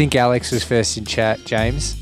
think Alex was first in chat, James?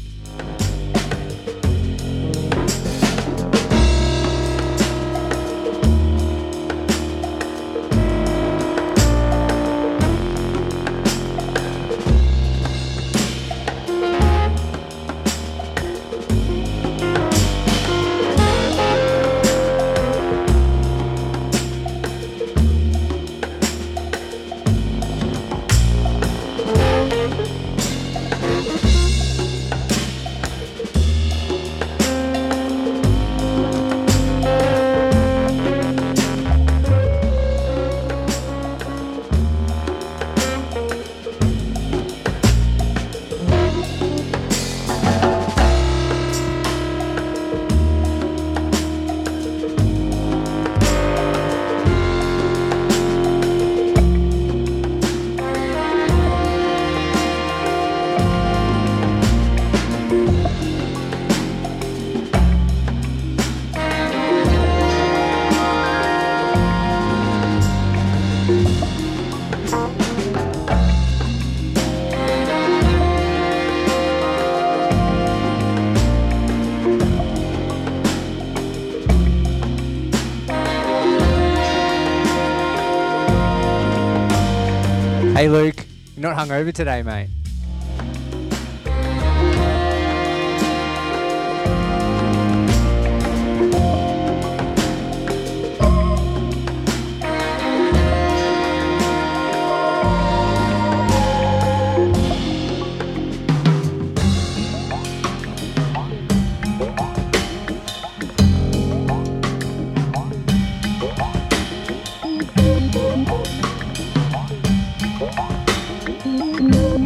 Hungover today, mate.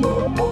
All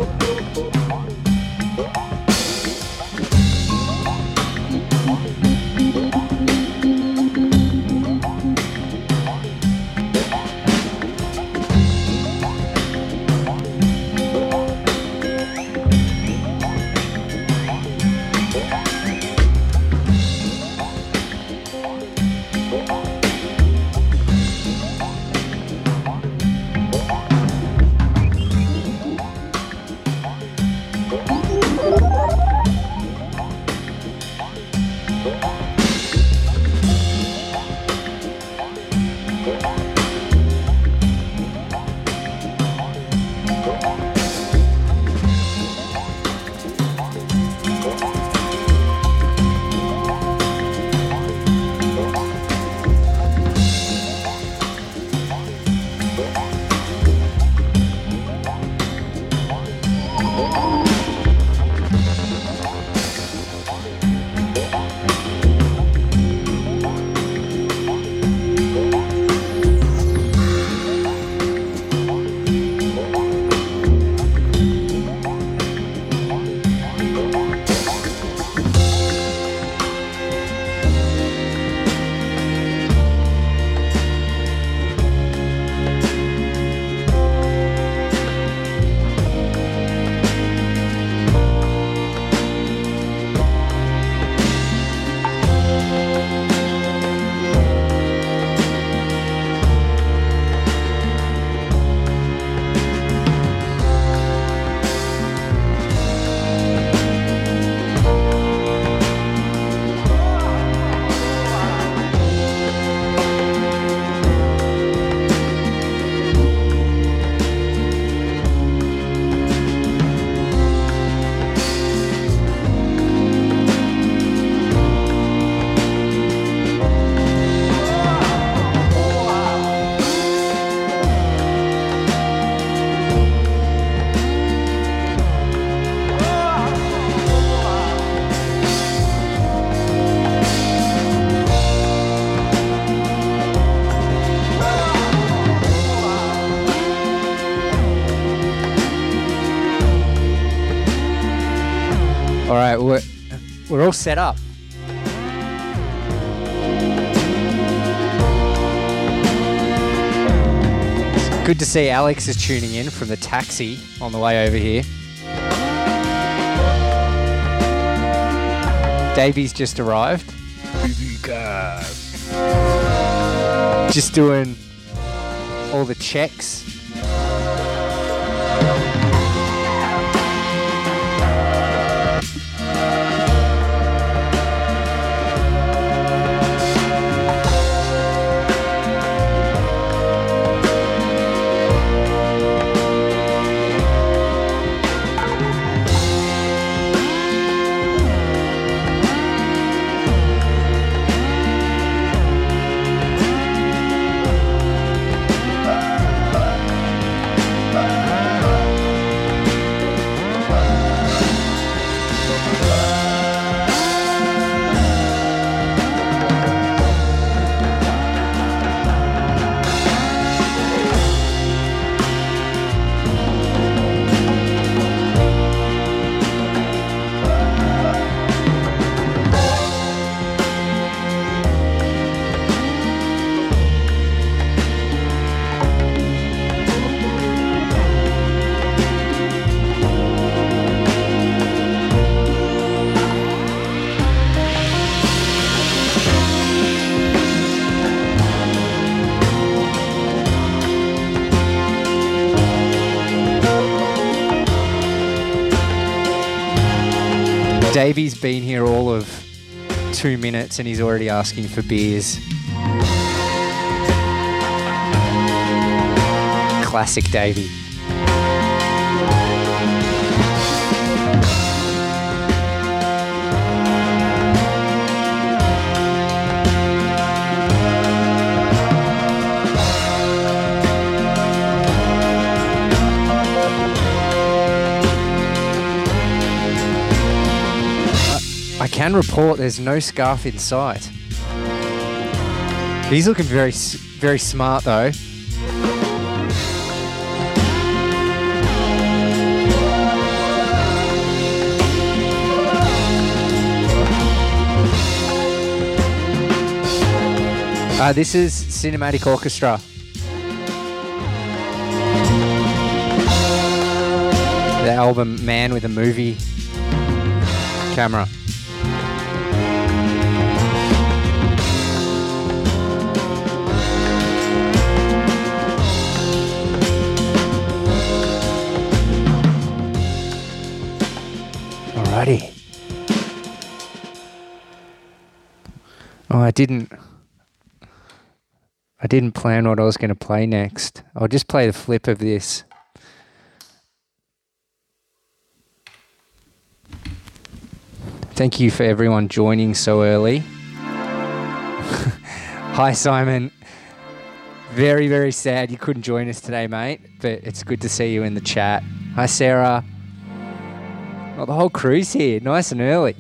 set up. It's good to see Alex is tuning in from the taxi on the way over here. Davey's just arrived. Just doing all the checks. Been here all of two minutes and he's already asking for beers. Classic Davey. Report there's no scarf in sight. He's looking very, very smart though. Uh, this is Cinematic Orchestra. The album Man with a Movie Camera. Oh, I didn't. I didn't plan what I was going to play next. I'll just play the flip of this. Thank you for everyone joining so early. Hi, Simon. Very, very sad you couldn't join us today, mate, but it's good to see you in the chat. Hi, Sarah. Well, the whole crew's here, nice and early.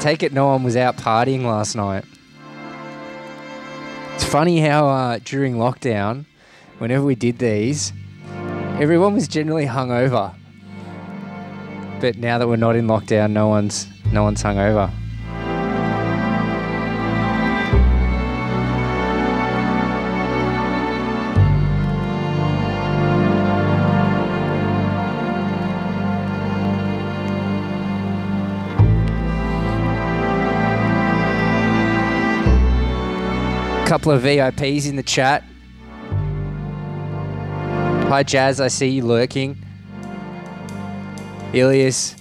Take it no one was out partying last night. It's funny how uh, during lockdown, whenever we did these, everyone was generally hungover. But now that we're not in lockdown, no one's no one's hungover. Couple of VIPs in the chat. Hi Jazz, I see you lurking. Ilias.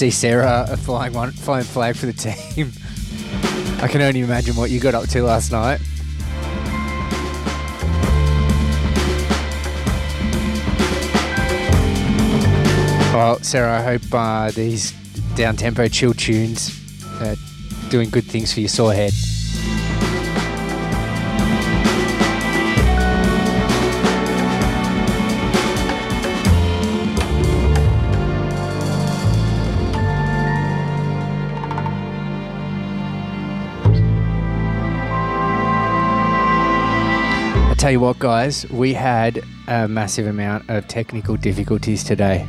See Sarah flying one, flying flag for the team. I can only imagine what you got up to last night. Well, Sarah, I hope uh, these down tempo chill tunes are doing good things for your sore head. Tell you what, guys, we had a massive amount of technical difficulties today.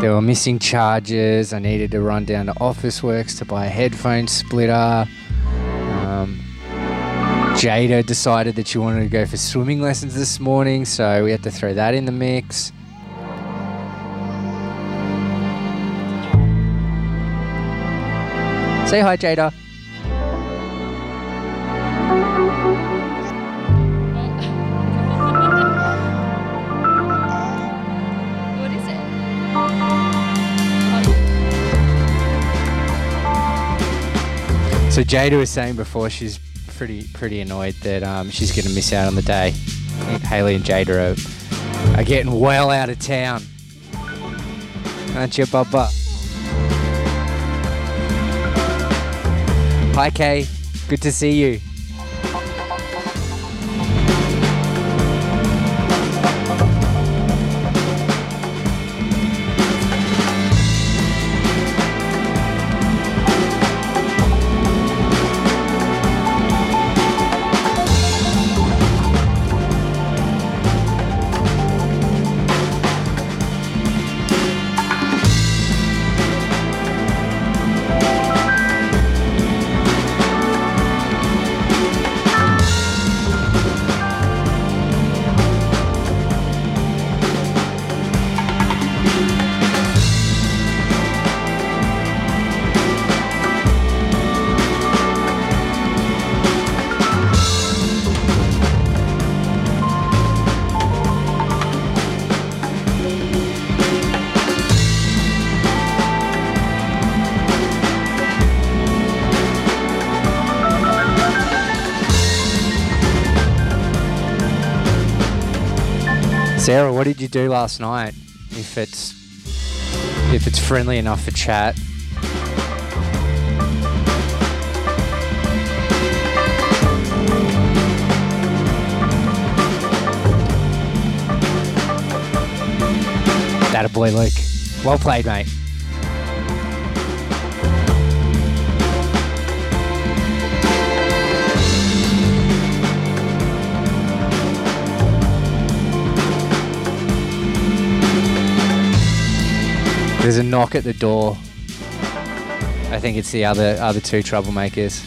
There were missing charges. I needed to run down to Officeworks to buy a headphone splitter. Um, Jada decided that she wanted to go for swimming lessons this morning, so we had to throw that in the mix. Say hi, Jada. So Jada was saying before she's pretty pretty annoyed that um, she's going to miss out on the day. Haley and Jada are, are getting well out of town. Aren't you, Bubba? Hi, Kay. Good to see you. Do last night? If it's if it's friendly enough for chat. That a boy, Luke. Well played, mate. There's a knock at the door. I think it's the other other two troublemakers.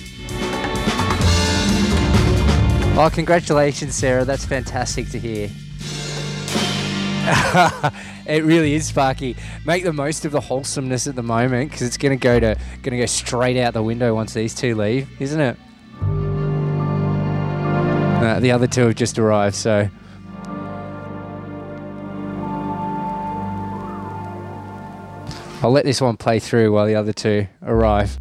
Oh, congratulations, Sarah. That's fantastic to hear. it really is, Sparky. Make the most of the wholesomeness at the moment because it's going to go to to go straight out the window once these two leave, isn't it? Uh, the other two have just arrived, so. I'll let this one play through while the other two arrive.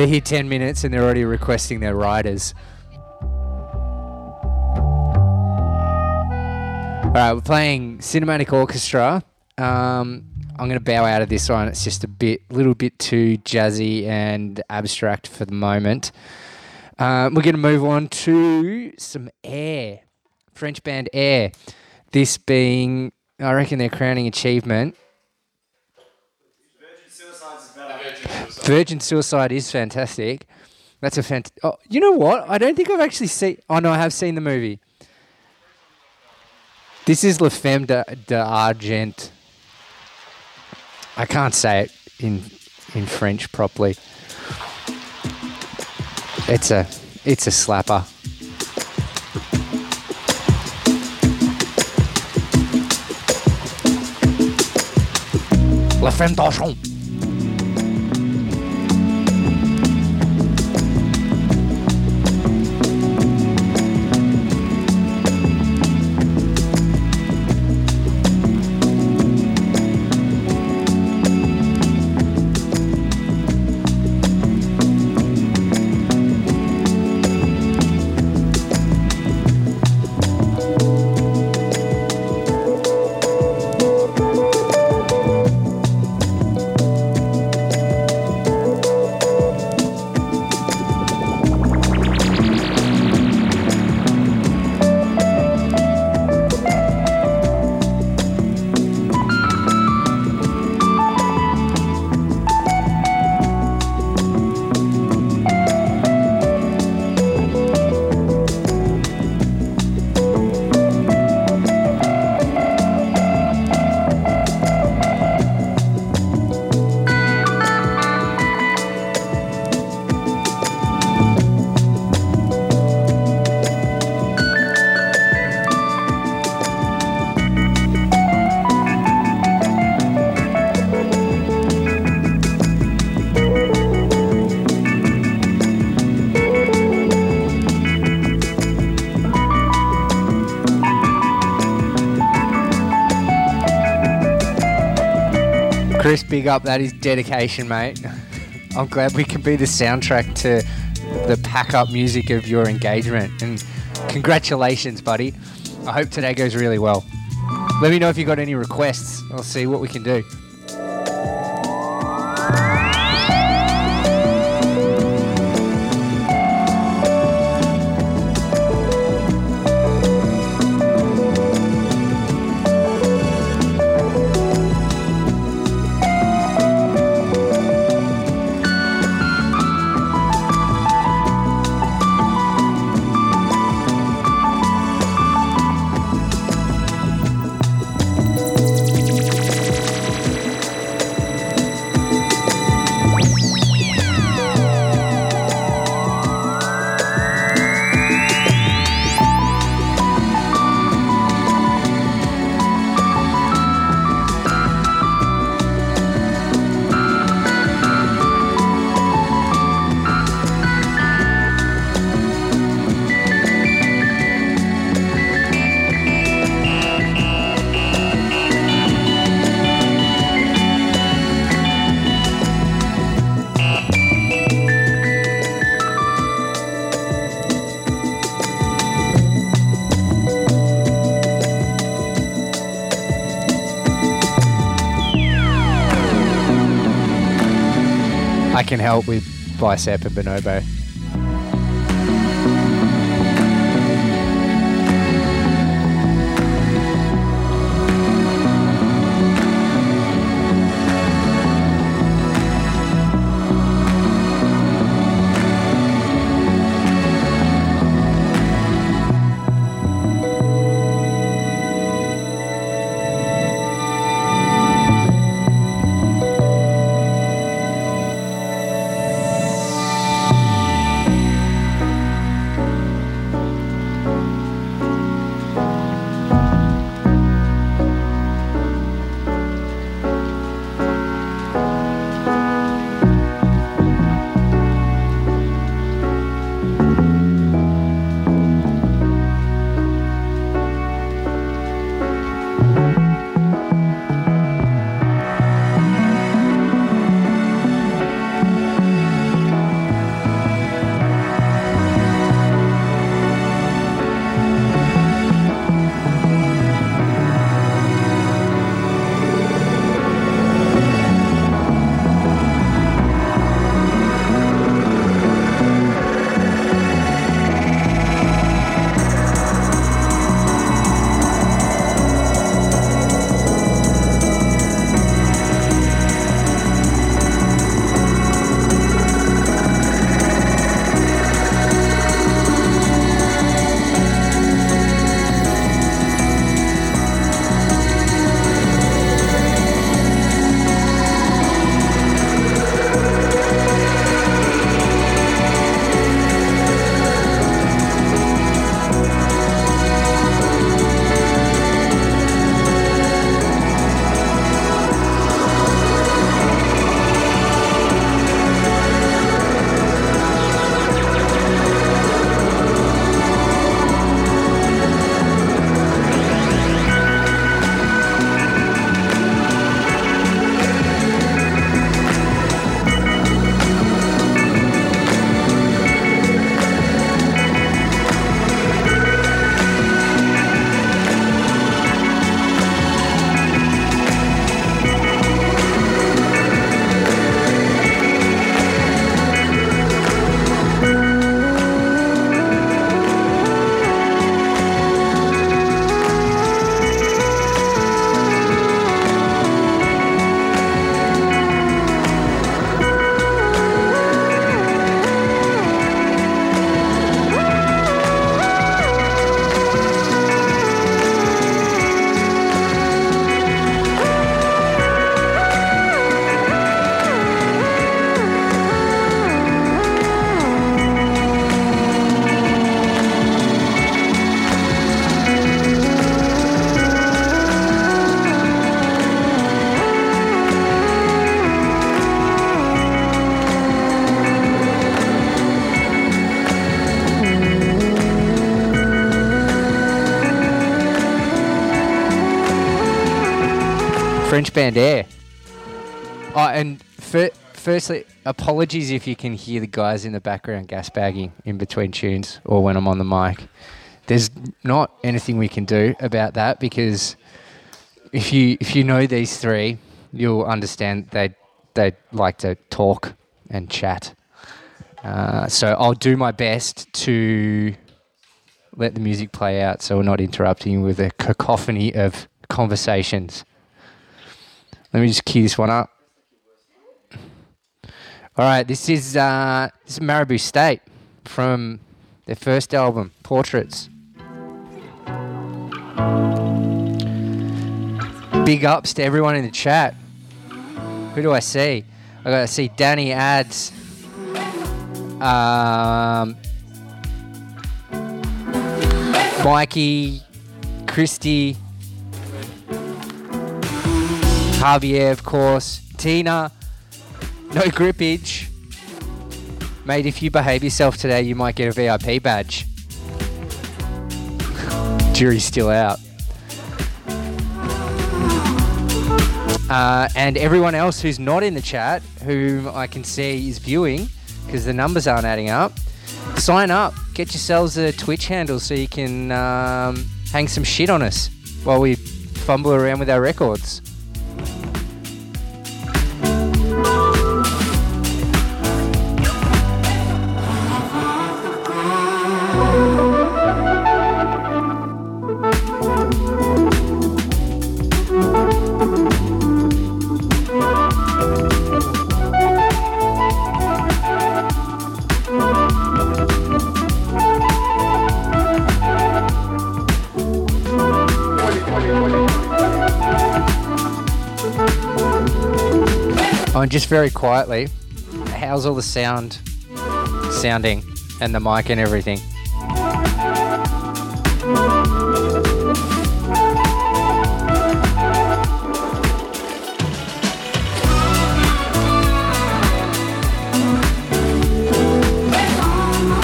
They're here 10 minutes and they're already requesting their riders. All right, we're playing Cinematic Orchestra. Um, I'm going to bow out of this one. It's just a bit, little bit too jazzy and abstract for the moment. Um, we're going to move on to some Air, French band Air. This being, I reckon, their crowning achievement. Virgin Suicide is fantastic. That's a fant. Oh, you know what? I don't think I've actually seen. Oh no, I have seen the movie. This is La Femme de, de Argent. I can't say it in in French properly. It's a it's a slapper. La Femme d'Argent. Chris, big up. That is dedication, mate. I'm glad we can be the soundtrack to the pack up music of your engagement. And congratulations, buddy. I hope today goes really well. Let me know if you got any requests. I'll see what we can do. Can help with bicep and bonobo. French band Air. Oh, and fir- firstly, apologies if you can hear the guys in the background gas bagging in between tunes or when I'm on the mic. There's not anything we can do about that because if you if you know these three, you'll understand they they like to talk and chat. Uh, so I'll do my best to let the music play out so we're not interrupting with a cacophony of conversations. Let me just key this one up. All right, this is uh, this is Maribou State from their first album, Portraits. Big ups to everyone in the chat. Who do I see? I gotta see Danny Ads. Um, Mikey, Christy, Javier, of course, Tina, no grippage. Mate, if you behave yourself today, you might get a VIP badge. Jury's still out. Uh, and everyone else who's not in the chat, whom I can see is viewing, because the numbers aren't adding up, sign up. Get yourselves a Twitch handle so you can um, hang some shit on us while we fumble around with our records. Just very quietly, how's all the sound sounding and the mic and everything?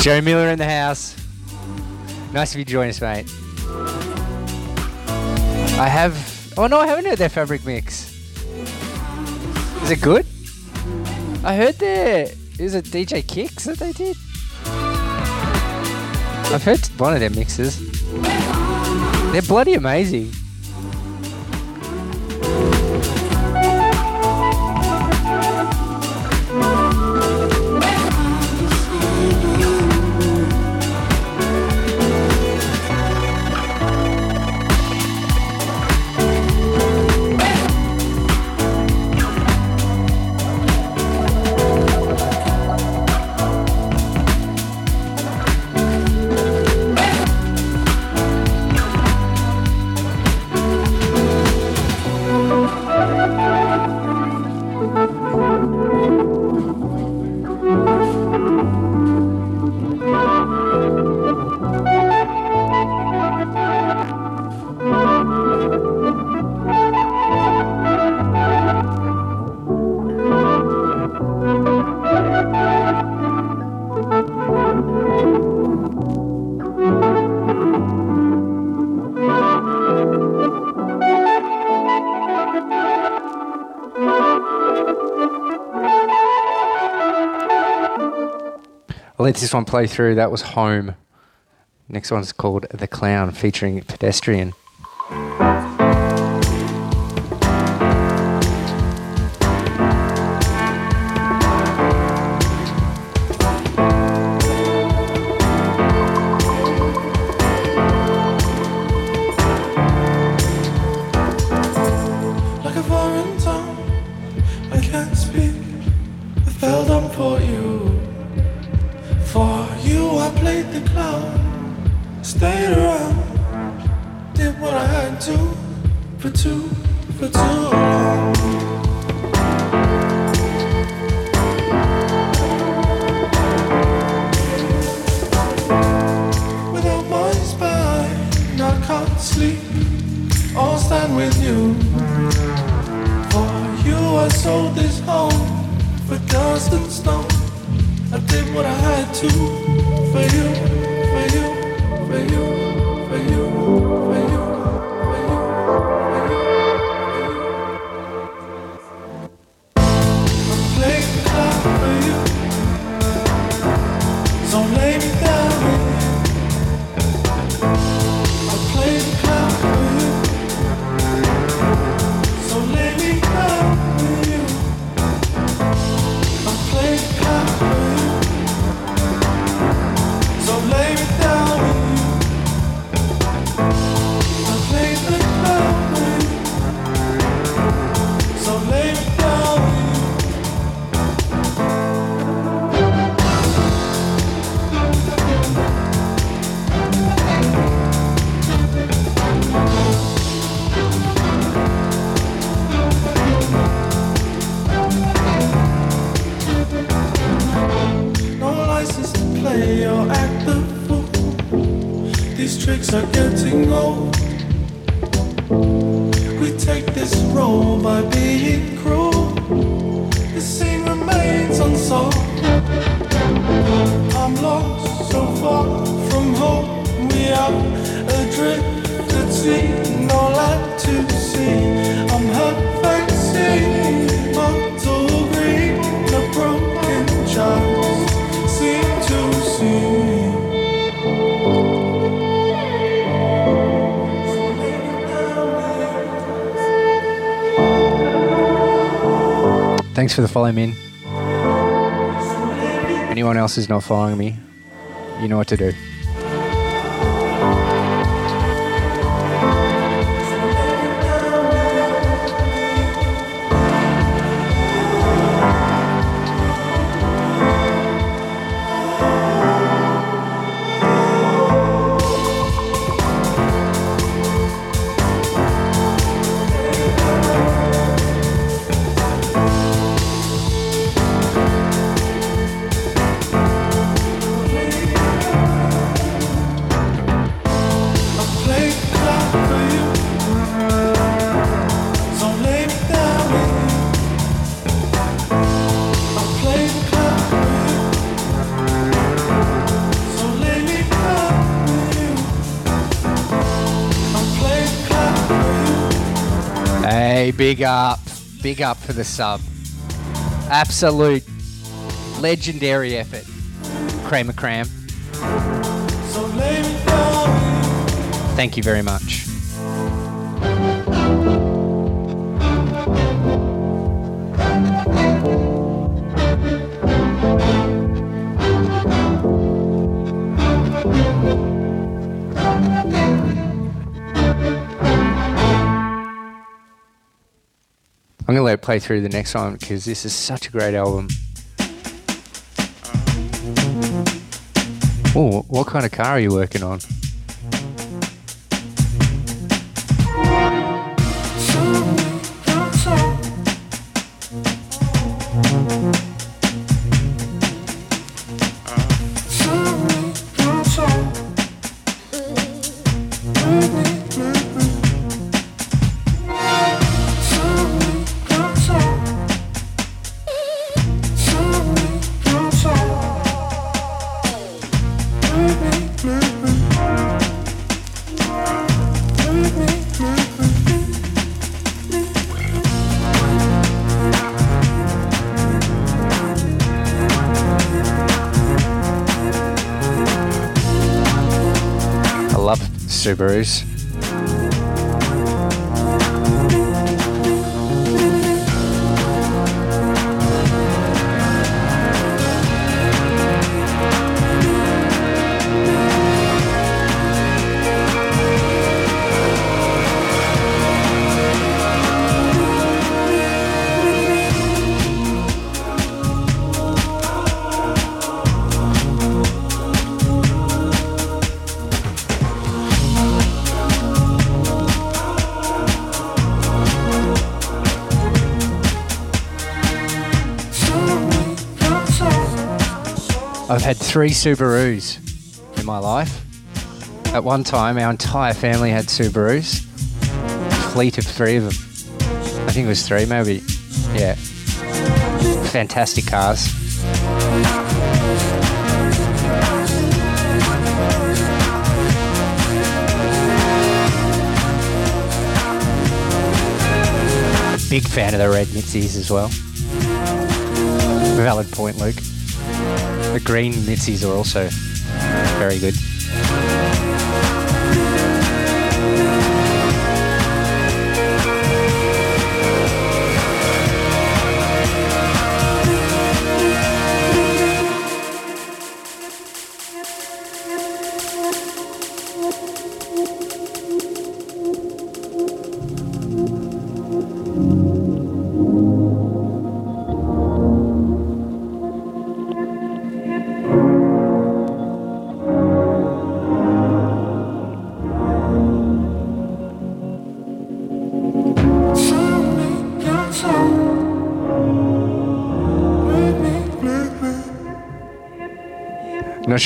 Joe Miller in the house. Nice of you to join us, mate. I have. Oh no, I haven't heard their fabric mix. Is it good? I heard there is a DJ Kicks that they did. I've heard one of their mixes. They're bloody amazing. Let this one play through. That was Home. Next one's called The Clown, featuring Pedestrian. Thanks for the follow, Min. Anyone else who's not following me, you know what to do. Big up. Big up for the sub. Absolute legendary effort. Kramer Cram. Thank you very much. Play through the next one because this is such a great album. Oh, what kind of car are you working on? Subarus. Had three Subarus in my life. At one time, our entire family had Subarus, a Fleet of three of them. I think it was three, maybe. Yeah. Fantastic cars. Big fan of the red Mitzies as well. Valid point, Luke. The green Mitzies are also Very good.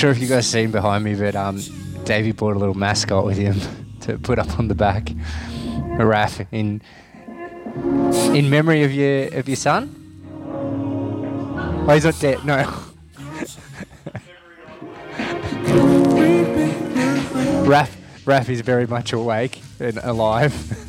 Sure if you guys seen behind me, but um, Davey bought a little mascot with him to put up on the back, a Raph in in memory of your of your son. Oh, he's not dead. No. Raph, Raph is very much awake and alive.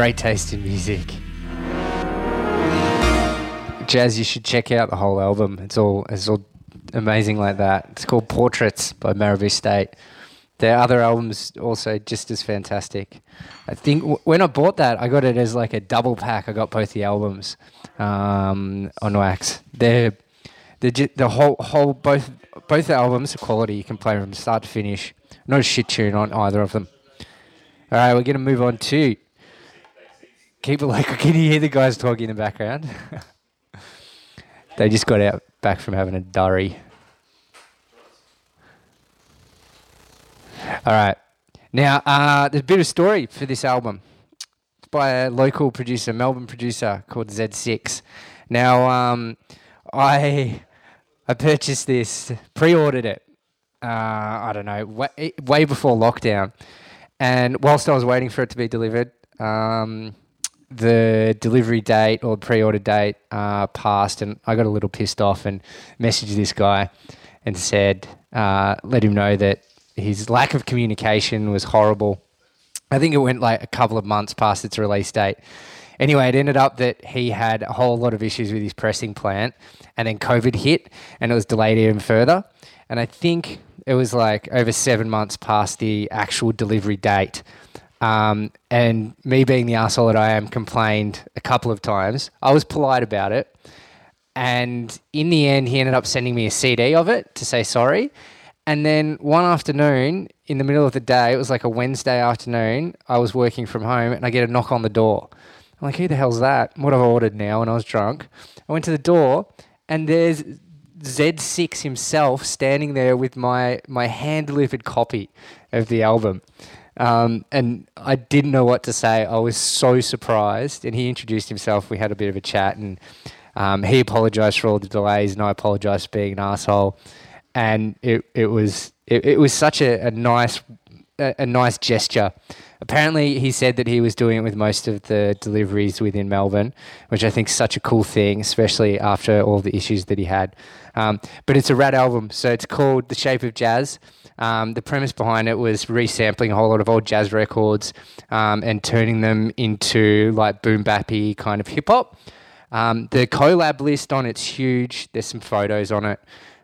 great taste in music. Jazz, you should check out the whole album. It's all it's all amazing like that. It's called Portraits by Maribou State. Their other albums also just as fantastic. I think w- when I bought that, I got it as like a double pack. I got both the albums um, on wax. They're, they're ju- the whole whole both both the albums are quality. You can play from start to finish. Not a shit tune on either of them. All right, we're going to move on to keep it like. Can you hear the guys talking in the background? they just got out back from having a durry. All right, now uh, there's a bit of story for this album. It's by a local producer, Melbourne producer called Z6. Now, um, I I purchased this, pre-ordered it. Uh, I don't know, way, way before lockdown. And whilst I was waiting for it to be delivered, um, the delivery date or pre-order date uh, passed, and I got a little pissed off and messaged this guy and said, uh, let him know that his lack of communication was horrible. I think it went like a couple of months past its release date. Anyway, it ended up that he had a whole lot of issues with his pressing plant, and then COVID hit, and it was delayed even further. And I think it was like over seven months past the actual delivery date. Um, and me being the asshole that I am, complained a couple of times. I was polite about it. And in the end, he ended up sending me a CD of it to say sorry. And then one afternoon, in the middle of the day, it was like a Wednesday afternoon, I was working from home and I get a knock on the door. I'm like, who the hell's that? What have I ordered now? And I was drunk. I went to the door and there's Z6 himself standing there with my, my hand delivered copy of the album. Um, and I didn't know what to say. I was so surprised. And he introduced himself. We had a bit of a chat, and um, he apologized for all the delays, and I apologized for being an asshole. And it, it was it, it was such a, a nice a, nice gesture. Apparently, he said that he was doing it with most of the deliveries within Melbourne, which I think is such a cool thing, especially after all the issues that he had. Um, but it's a rad album, so it's called The Shape of Jazz. Um, the premise behind it was resampling a whole lot of old jazz records um, and turning them into like boom bappy kind of hip hop. Um, the collab list on it's huge. There's some photos on it.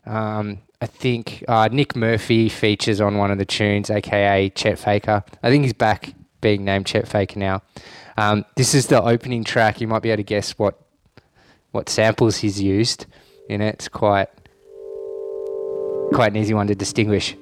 Um, I think uh, Nick Murphy features on one of the tunes, aka Chet Faker. I think he's back being named Chet Faker now. Um, this is the opening track. You might be able to guess what what samples he's used in it. It's quite quite an easy one to distinguish.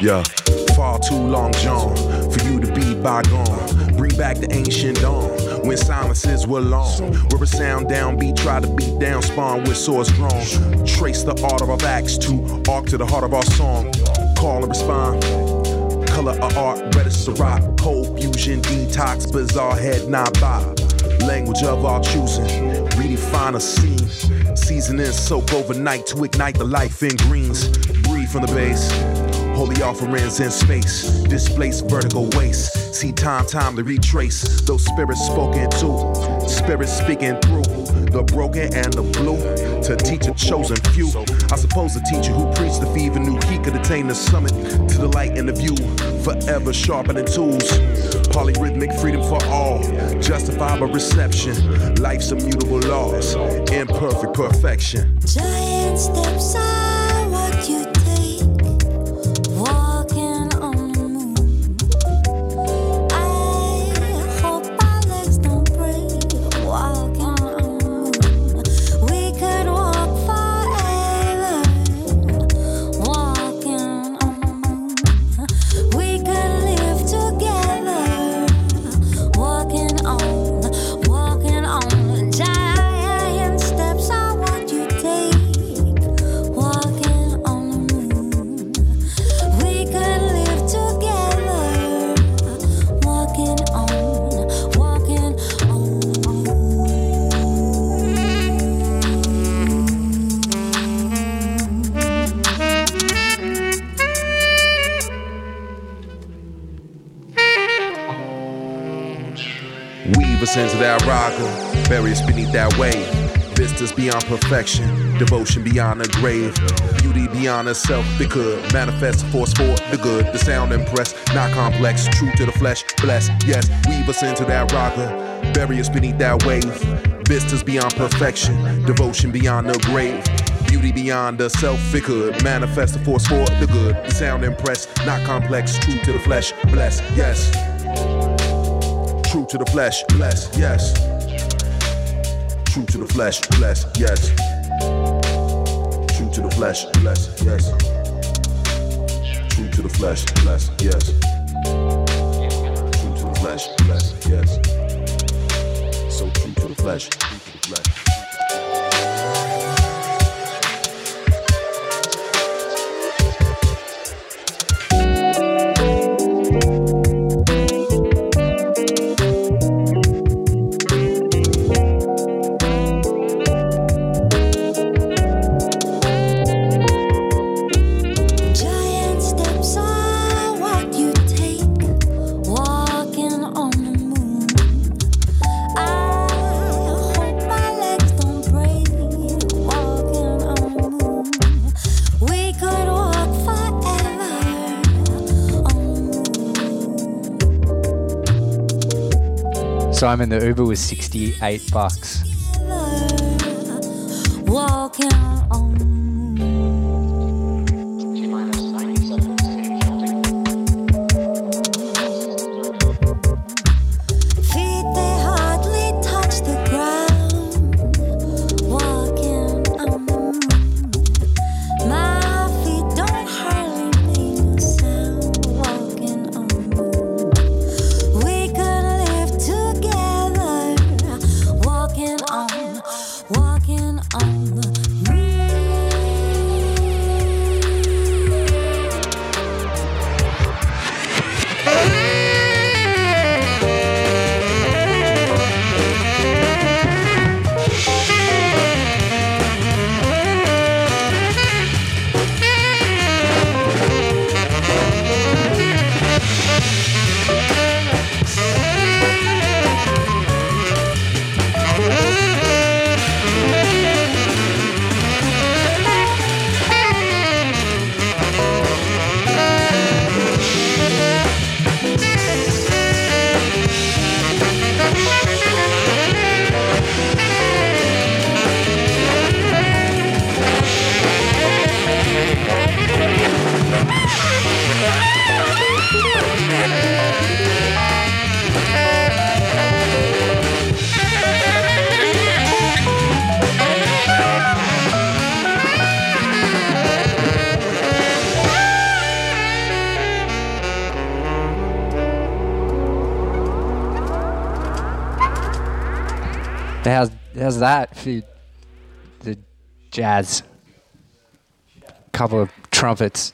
Yeah, far too long, John, for you to be bygone. Bring back the ancient dawn when silences were long. Where a sound downbeat try to beat down, spawn with swords drawn. Trace the art of our acts to arc to the heart of our song. Call and respond. Color of art, red as rock. Cold fusion, detox, bizarre head, not bob. Language of our choosing, redefine a scene. Seasoning soak overnight to ignite the life in greens. Breathe from the base. Holy offerings in space, displace vertical waste. See time, time to retrace those spirits spoken to, spirits speaking through the broken and the blue to teach a chosen few. I suppose the teacher who preached the fever knew he could attain the summit to the light and the view, forever sharpening tools. Polyrhythmic freedom for all, justified by reception. Life's immutable laws, imperfect perfection. Giant steps are rocker, bury us beneath that wave. Vistas beyond perfection, devotion beyond the grave. Beauty beyond herself, it could manifest a force for the good. The sound impressed, not complex, true to the flesh, bless. Yes, weave us into that rocker, bury us beneath that wave. Vistas beyond perfection, devotion beyond the grave. Beauty beyond the self, it could manifest a force for the good. The sound impressed, not complex, true to the flesh, bless. Yes. True to the flesh, bless, yes. True to the flesh, bless, yes. True to the flesh, bless, yes. True to the flesh, bless, yes. True to the flesh, bless, yes. So true to the flesh, true to the flesh. Moon. Simon the Uber was 68 bucks. That for the jazz? Couple of trumpets.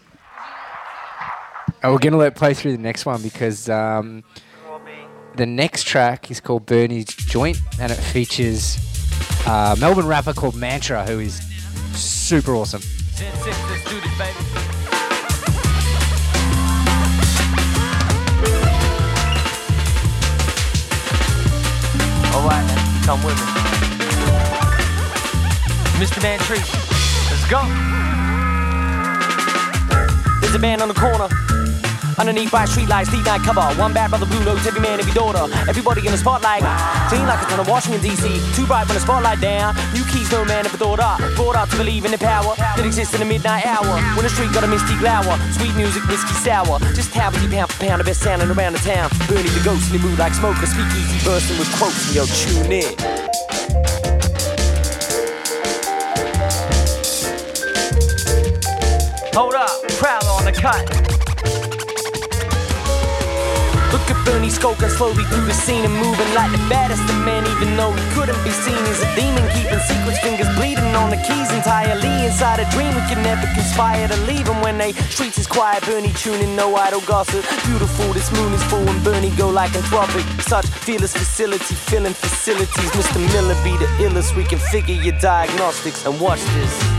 We're gonna let play through the next one because um, the next track is called Bernie's Joint and it features uh, Melbourne rapper called Mantra who is super awesome. Come with me. Mr. Man Tree, let's go. There's a man on the corner. Underneath by street lights, deep night cover. One bad brother, blue notes, every man, every daughter. Everybody in the spotlight. Clean like a ton of Washington, D.C. Too bright when the spotlight down. New keys, no man ever thought up. Brought out to believe in the power that exists in the midnight hour. When the street got a misty glower. Sweet music, whiskey sour. Just we pound for pound, the best sounding around the town. Bernie the ghostly mood like smoke, a speakeasy bursting with quotes. Yo, tune in. Hold up, Prowler on the cut. Look at Bernie skulking slowly through the scene and moving like the baddest of men, even though he couldn't be seen. He's a demon keeping secrets, fingers bleeding on the keys entirely. Inside a dream, we can never conspire to leave him when they streets is quiet. Bernie tuning, no idle gossip. Beautiful, this moon is full and Bernie go like anthropic. Such fearless facility, filling facilities. Mr. Miller be the illest, we can figure your diagnostics and watch this.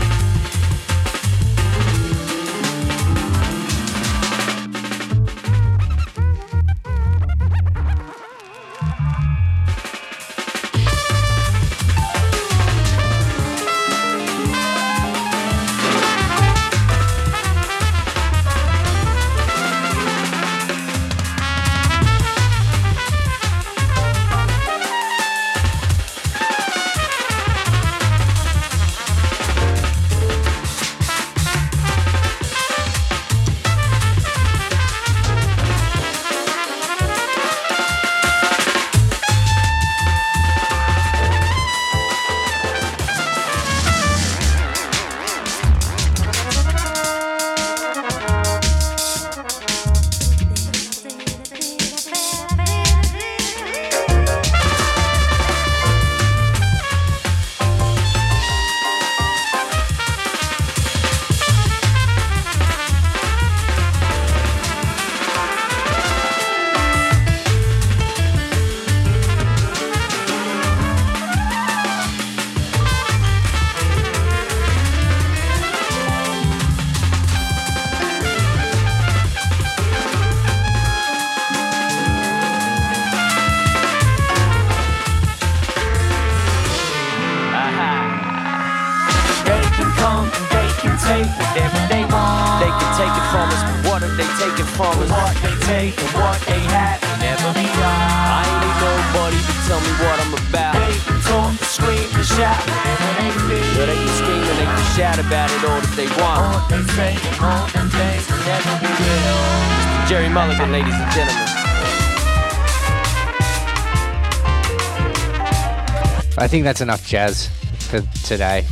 Think that's enough jazz for today.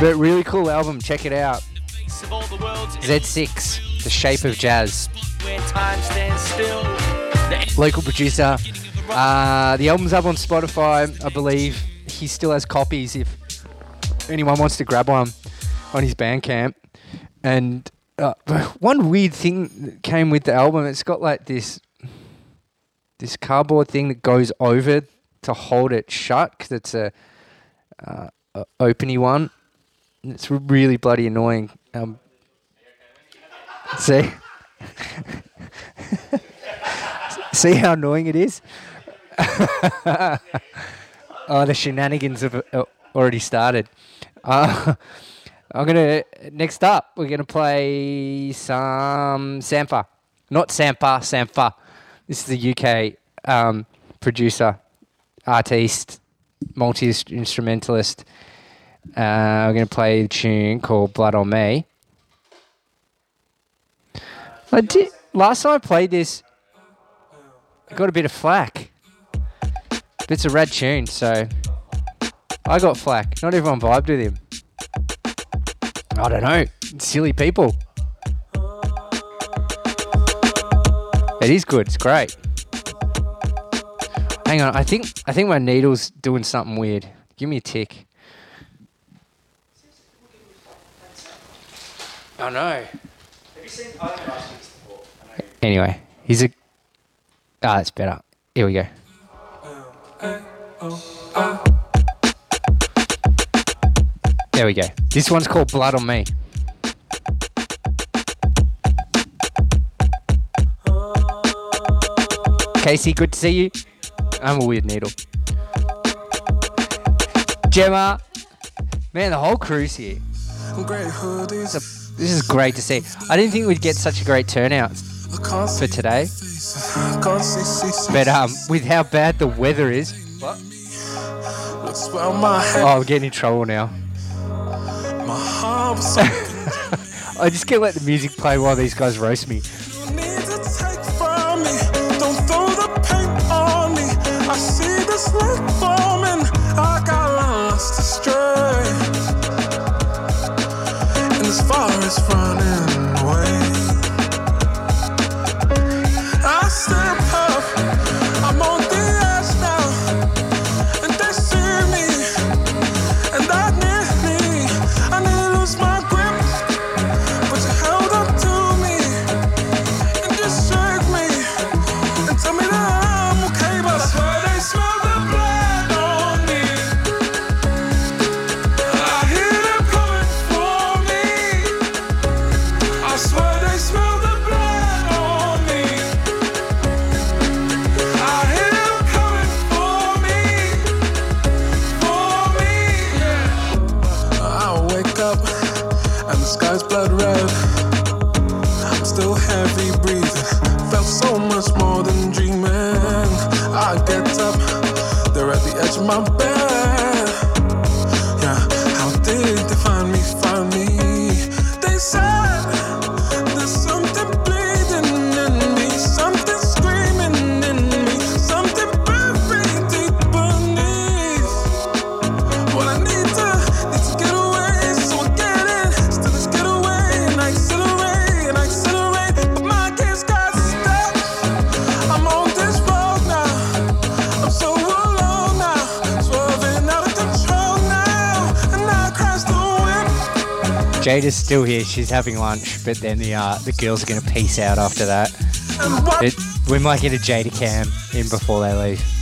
But really cool album, check it out. Of all the world's Z6, The Shape of Jazz. Local producer. Uh, the album's up on Spotify, I believe. He still has copies if anyone wants to grab one on his Bandcamp. And uh, one weird thing came with the album, it's got like this this cardboard thing that goes over to hold it shut because it's a, uh, a openy one. And It's really bloody annoying. Um, see, see how annoying it is. oh, the shenanigans have uh, already started. Uh, I'm gonna next up. We're gonna play some Sampha, not Sampa, Sampha. This is a UK um, producer, artiste, multi instrumentalist. Uh, I'm going to play a tune called Blood on Me. I did last time I played this. I got a bit of flack. But it's a rad tune, so I got flack. Not everyone vibed with him. I don't know. Silly people. It is good. It's great. Hang on, I think I think my needle's doing something weird. Give me a tick. Oh no. Have you seen Anyway, he's a. Ah, that's better. Here we go. There we go. This one's called Blood on Me. Casey, good to see you. I'm a weird needle. Gemma, man, the whole crew's here. Great hoodies. This is great to see. I didn't think we'd get such a great turnout for today, but um, with how bad the weather is, oh, I'm getting in trouble now. I just can't let the music play while these guys roast me. Blood red. Jada's still here. She's having lunch, but then the uh, the girls are gonna peace out after that. It, we might get a Jada cam in before they leave.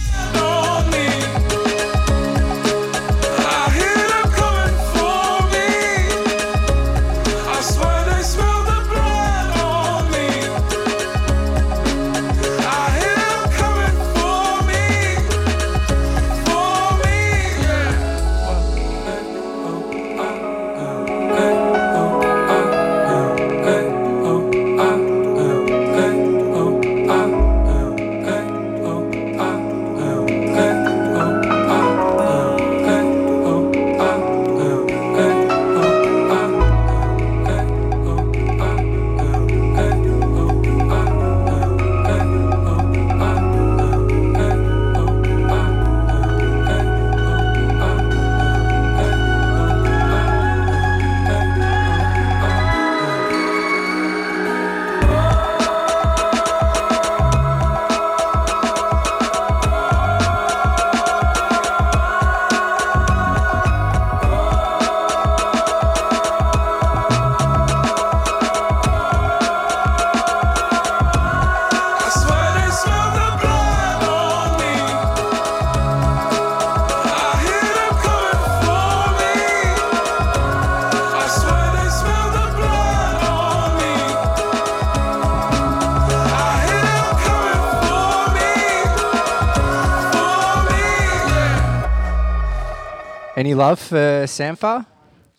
Any love for Sampha?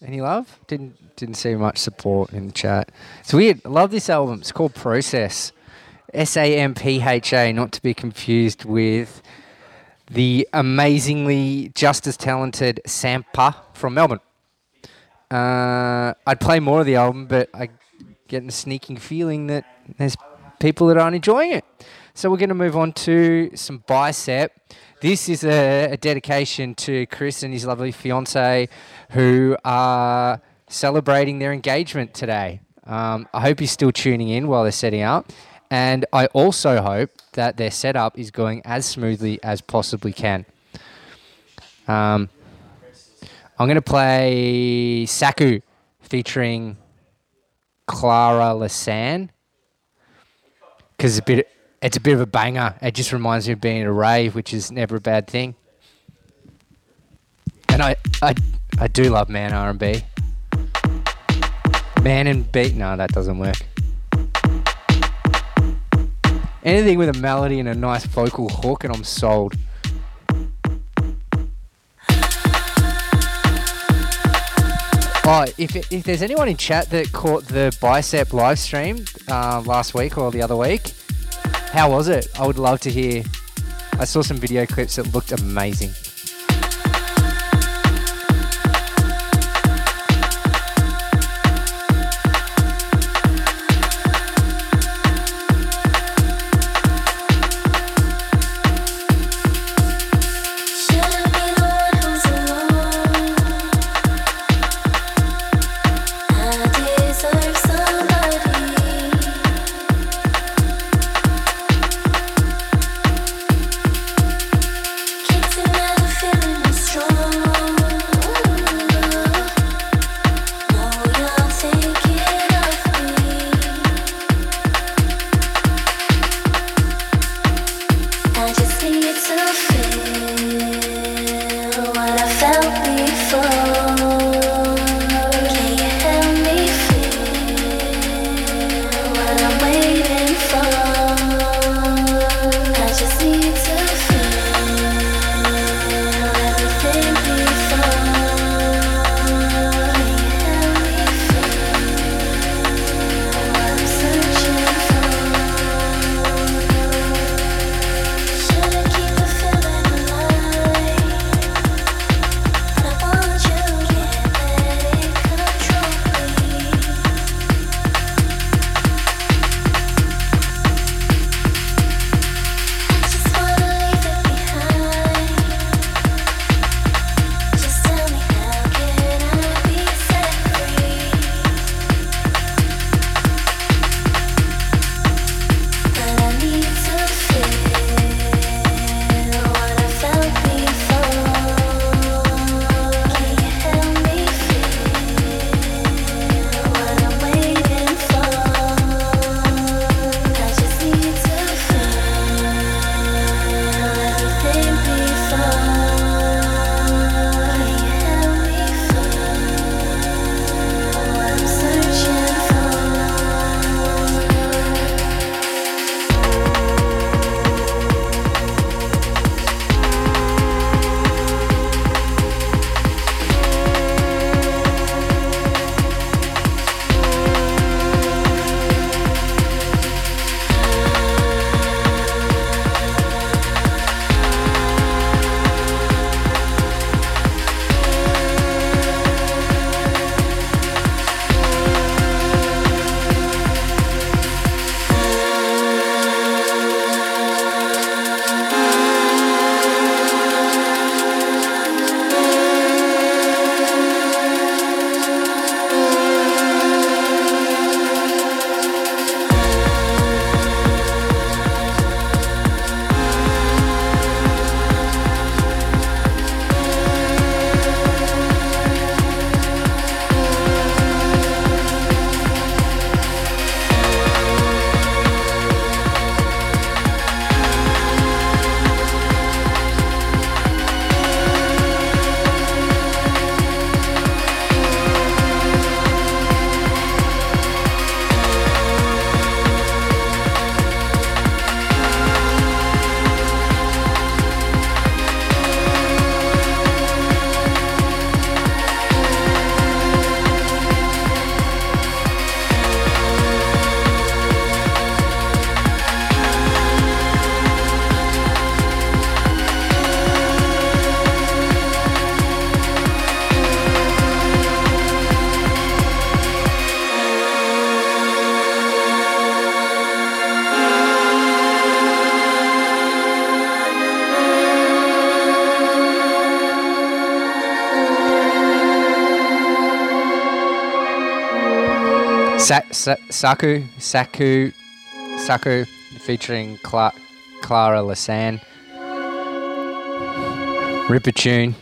Any love? Didn't didn't see much support in the chat. It's weird. I love this album. It's called Process. S A M P H A, not to be confused with the amazingly just as talented Sampa from Melbourne. Uh, I'd play more of the album, but I get a sneaking feeling that there's people that aren't enjoying it. So we're going to move on to some bicep. This is a, a dedication to Chris and his lovely fiance, who are celebrating their engagement today. Um, I hope you're still tuning in while they're setting up. And I also hope that their setup is going as smoothly as possibly can. Um, I'm going to play Saku featuring Clara La San because it's a bit it's a bit of a banger. It just reminds me of being at a rave, which is never a bad thing. And I I, I do love man R and B. Man and beat, no, that doesn't work. Anything with a melody and a nice vocal hook, and I'm sold. Oh, if, if there's anyone in chat that caught the bicep live stream uh, last week or the other week, how was it? I would love to hear. I saw some video clips that looked amazing. Sa- sa- Saku, Saku, Saku featuring Cla- Clara La San. Ripper tune.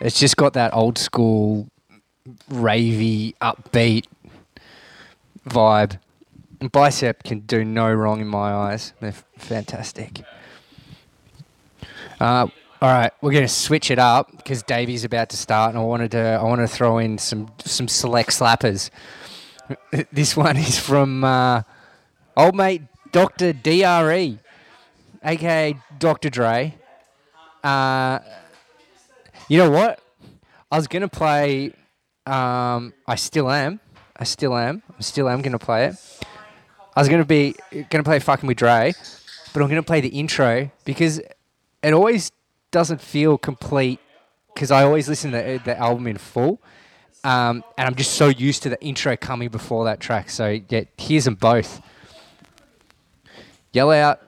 It's just got that old school, ravey, upbeat vibe. Bicep can do no wrong in my eyes. They're f- fantastic. Uh, all right, we're going to switch it up because Davey's about to start, and I wanted to I wanted to throw in some some select slappers. This one is from uh, old mate Doctor Dre, aka Dr. Dre. Uh, you know what? I was gonna play. Um, I still am. I still am. I still am gonna play it. I was gonna be gonna play fucking with Dre, but I'm gonna play the intro because it always doesn't feel complete because I always listen to the, the album in full. Um, and I'm just so used to the intro coming before that track. So yeah, here's them both. Yell out,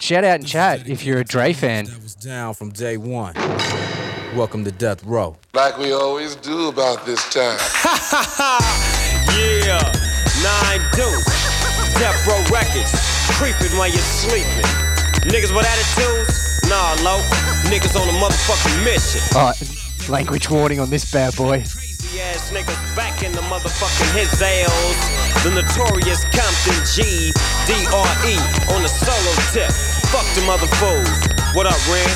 shout out and chat if you're a Dre fan. That was down from day one. Welcome to Death Row. Like we always do about this time. Yeah, nine deuce. Death Row Records. Creeping while you're sleeping. Niggas with attitudes? Nah, low. Niggas on a motherfucking mission. Oh, language warning on this bad boy. Crazy ass niggas back in the motherfucking his ales. The notorious Compton G D R E on the solo tip. Fuck them other fools. What up, Ren?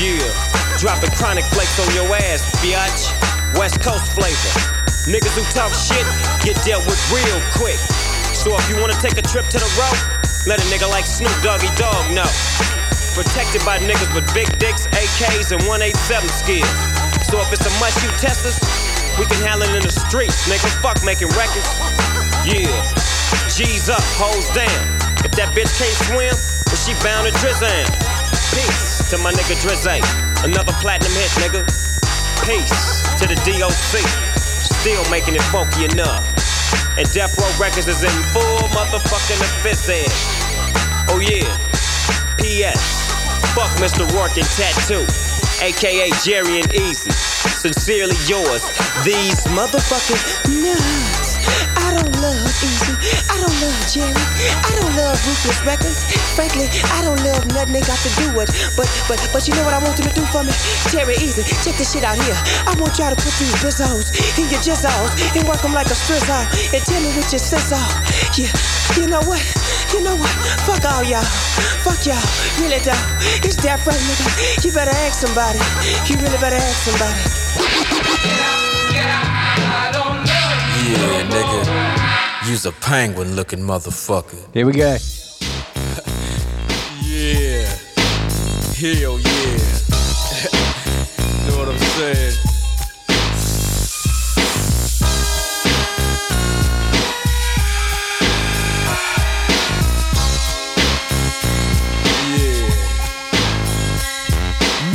Yeah, dropping chronic flakes on your ass, biatch. West Coast flavor. Niggas who talk shit get dealt with real quick. So if you wanna take a trip to the road, let a nigga like Snoop Doggy Dogg know. Protected by niggas with big dicks, AKs, and 187 skills. So if it's a must you test us, we can handle it in the streets, nigga. Fuck making records. Yeah. G's up, hoes down. If that bitch can't swim, then she bound to drizzle. Peace to my nigga Drizzy. Another platinum hit, nigga. Peace to the DOC. Still making it funky enough. And Death Row Records is in full motherfucking efficient. Oh yeah. P.S. Fuck Mr. Rourke and Tattoo, aka Jerry and Eazy. Sincerely yours, these motherfucking nuts. I don't love Eazy. I don't love Jerry. I don't love Ruthless Records. Frankly, I don't love nothing they got to do with. But but but you know what I want them to do for me? Jerry Eazy, check this shit out here. I want y'all to put these bizzos in your jizzos and work them like a strizzle. And tell me what your sizzle. Yeah, you know what? You know what? Fuck all y'all. Fuck y'all. Really though. It's that right, nigga. You better ask somebody. You really better ask somebody. Yeah, nigga. You's a penguin looking motherfucker. Here we go. Yeah. Hell yeah. know what I'm saying?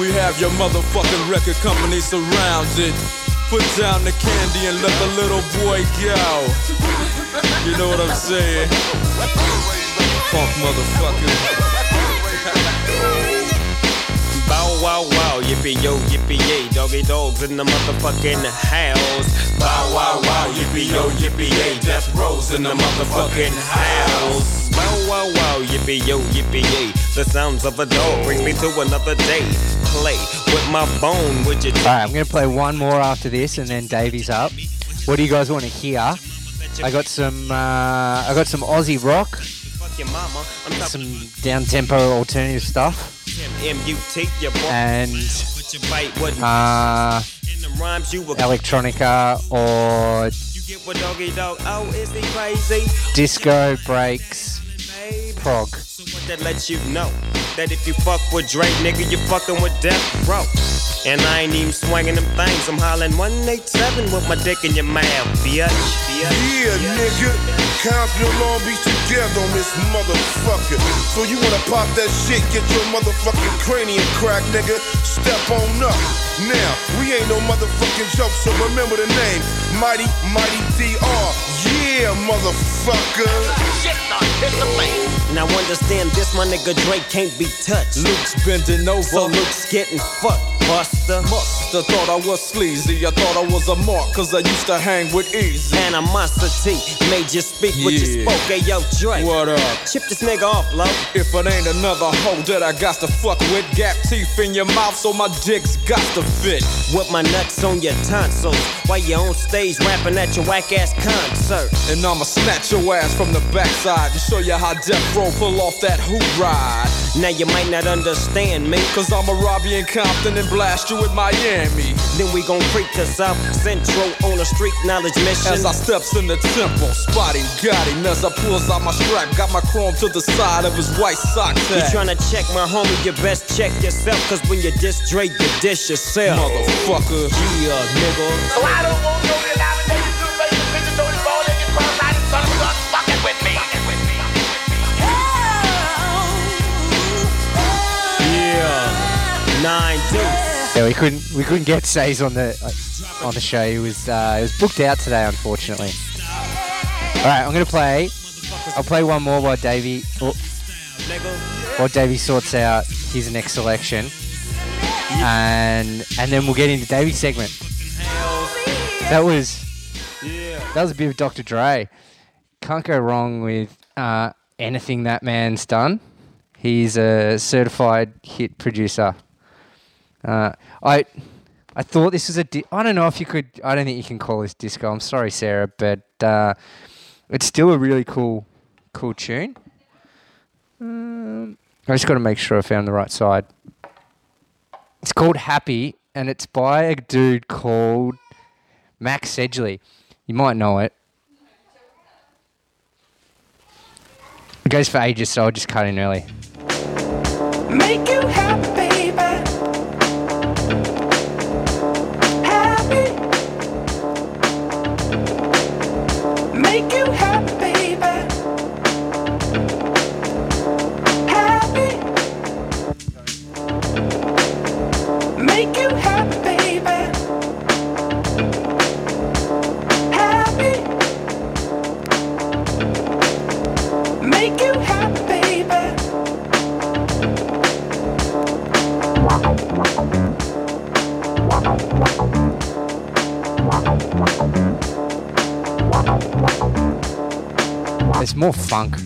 We have your motherfucking record company surrounded. Put down the candy and let the little boy go. You know what I'm saying? Funk motherfucker. Wow wow, yippee yo, yippee yay, doggy dogs in the motherfucking house. Bow wow wow, yippee yo, yippee yay, death rows in the motherfucking house. Bow wow wow, yippee yo, yippee yay, the sounds of a dog bring me to another day. Play with my bone, would you? All right, I'm to play one more after this, and then Davey's up. What do you guys want to hear? I got some. Uh, I got some Aussie rock. Your mama. I'm some down tempo alternative stuff M-U-T, your boy. and But your bite wasn't uh, in the rhymes you were. electronica or You get what doggy dog. Oh, is he crazy? disco breaks prog. So what that lets you know that if you fuck with Dre, nigga, you fucking with Death Row. And I ain't even swinging them things. I'm hollering 187 with my dick in your mouth, bitch. bitch. Yeah, nigga. Compton Long Beach together on this motherfucker. So you wanna pop that shit, get your motherfucking cranium crack, nigga. Step on up. Now, we ain't no motherfucking joke, so remember the name. Mighty, Mighty DR. Yeah, motherfucker. Shit start hitting me. Now understand this, my nigga Dre can't be touched. Luke's bending over. So Luke's getting fucked, Buster. Musta thought I was sleazy. I thought I was a mark, cause I used to hang with Eazy. Animosity made you speak what you Yeah. spoke. Hey, yo, Dre. What up? Chip this nigga off, low. If it ain't another hoe that I got to fuck with, gap teeth in your mouth so my dick's got to fit. With my nuts on your tonsils. While you on stage rapping at your whack ass concert. And I'ma snatch your ass from the backside and show you how Death Row pull off that hoop ride. Now you might not understand me. Cause I'ma rob you in Compton and blast you in Miami. Then we gon' freak to South Central on a street knowledge mission. As I steps in the temple, spotting got him as I pulls out my strap, got my chrome to the side of his white sock You tag. tryna check my homie, you best check yourself. Cause when you diss Dre, you dish yourself. Motherfucker. Yeah, nigga. So I don't want no denomination to face the picture, so it's all in your cross, I done son of a gun, fucking with me. Yeah. Nine deuce. Yeah, we couldn't we couldn't get Says on the on the show. He was uh, he was booked out today, unfortunately. All right, I'm gonna play. I'll play one more while Davey or, while Davey sorts out his next selection, and and then we'll get into Davey's segment. That was that was a bit of Dr. Dre. Can't go wrong with uh, anything that man's done. He's a certified hit producer. Uh, I I thought this was a. Di- I don't know if you could. I don't think you can call this disco. I'm sorry, Sarah, but uh, it's still a really cool, cool tune. Um, I just got to make sure I found the right side. It's called Happy, and it's by a dude called Max Sedgley. You might know it. It goes for ages, so I'll just cut in early. Make you happy, more funk.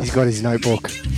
He's got his notebook.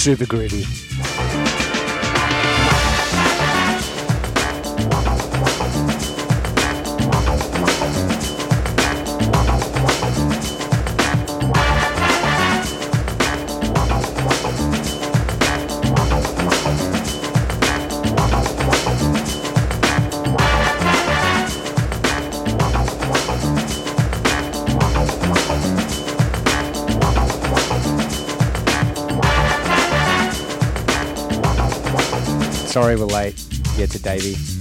Super groovy. Sorry we're late. Yeah, to Davey.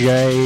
Jada.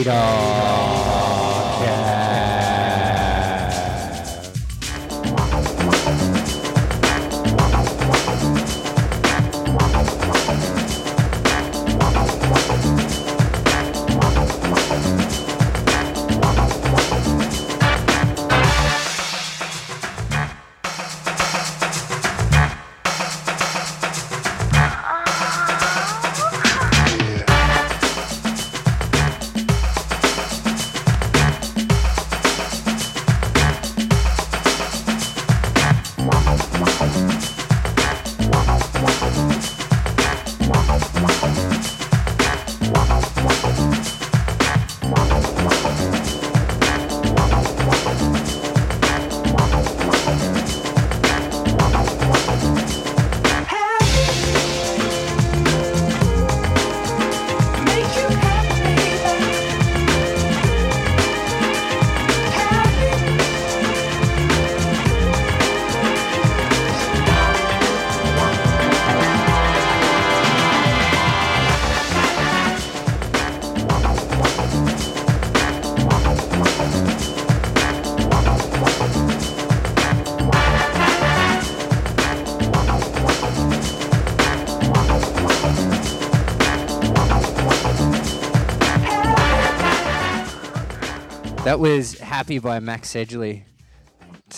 That was "Happy" by Max Sedgley.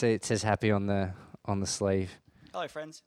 It says "Happy" on the on the sleeve. Hello, friends.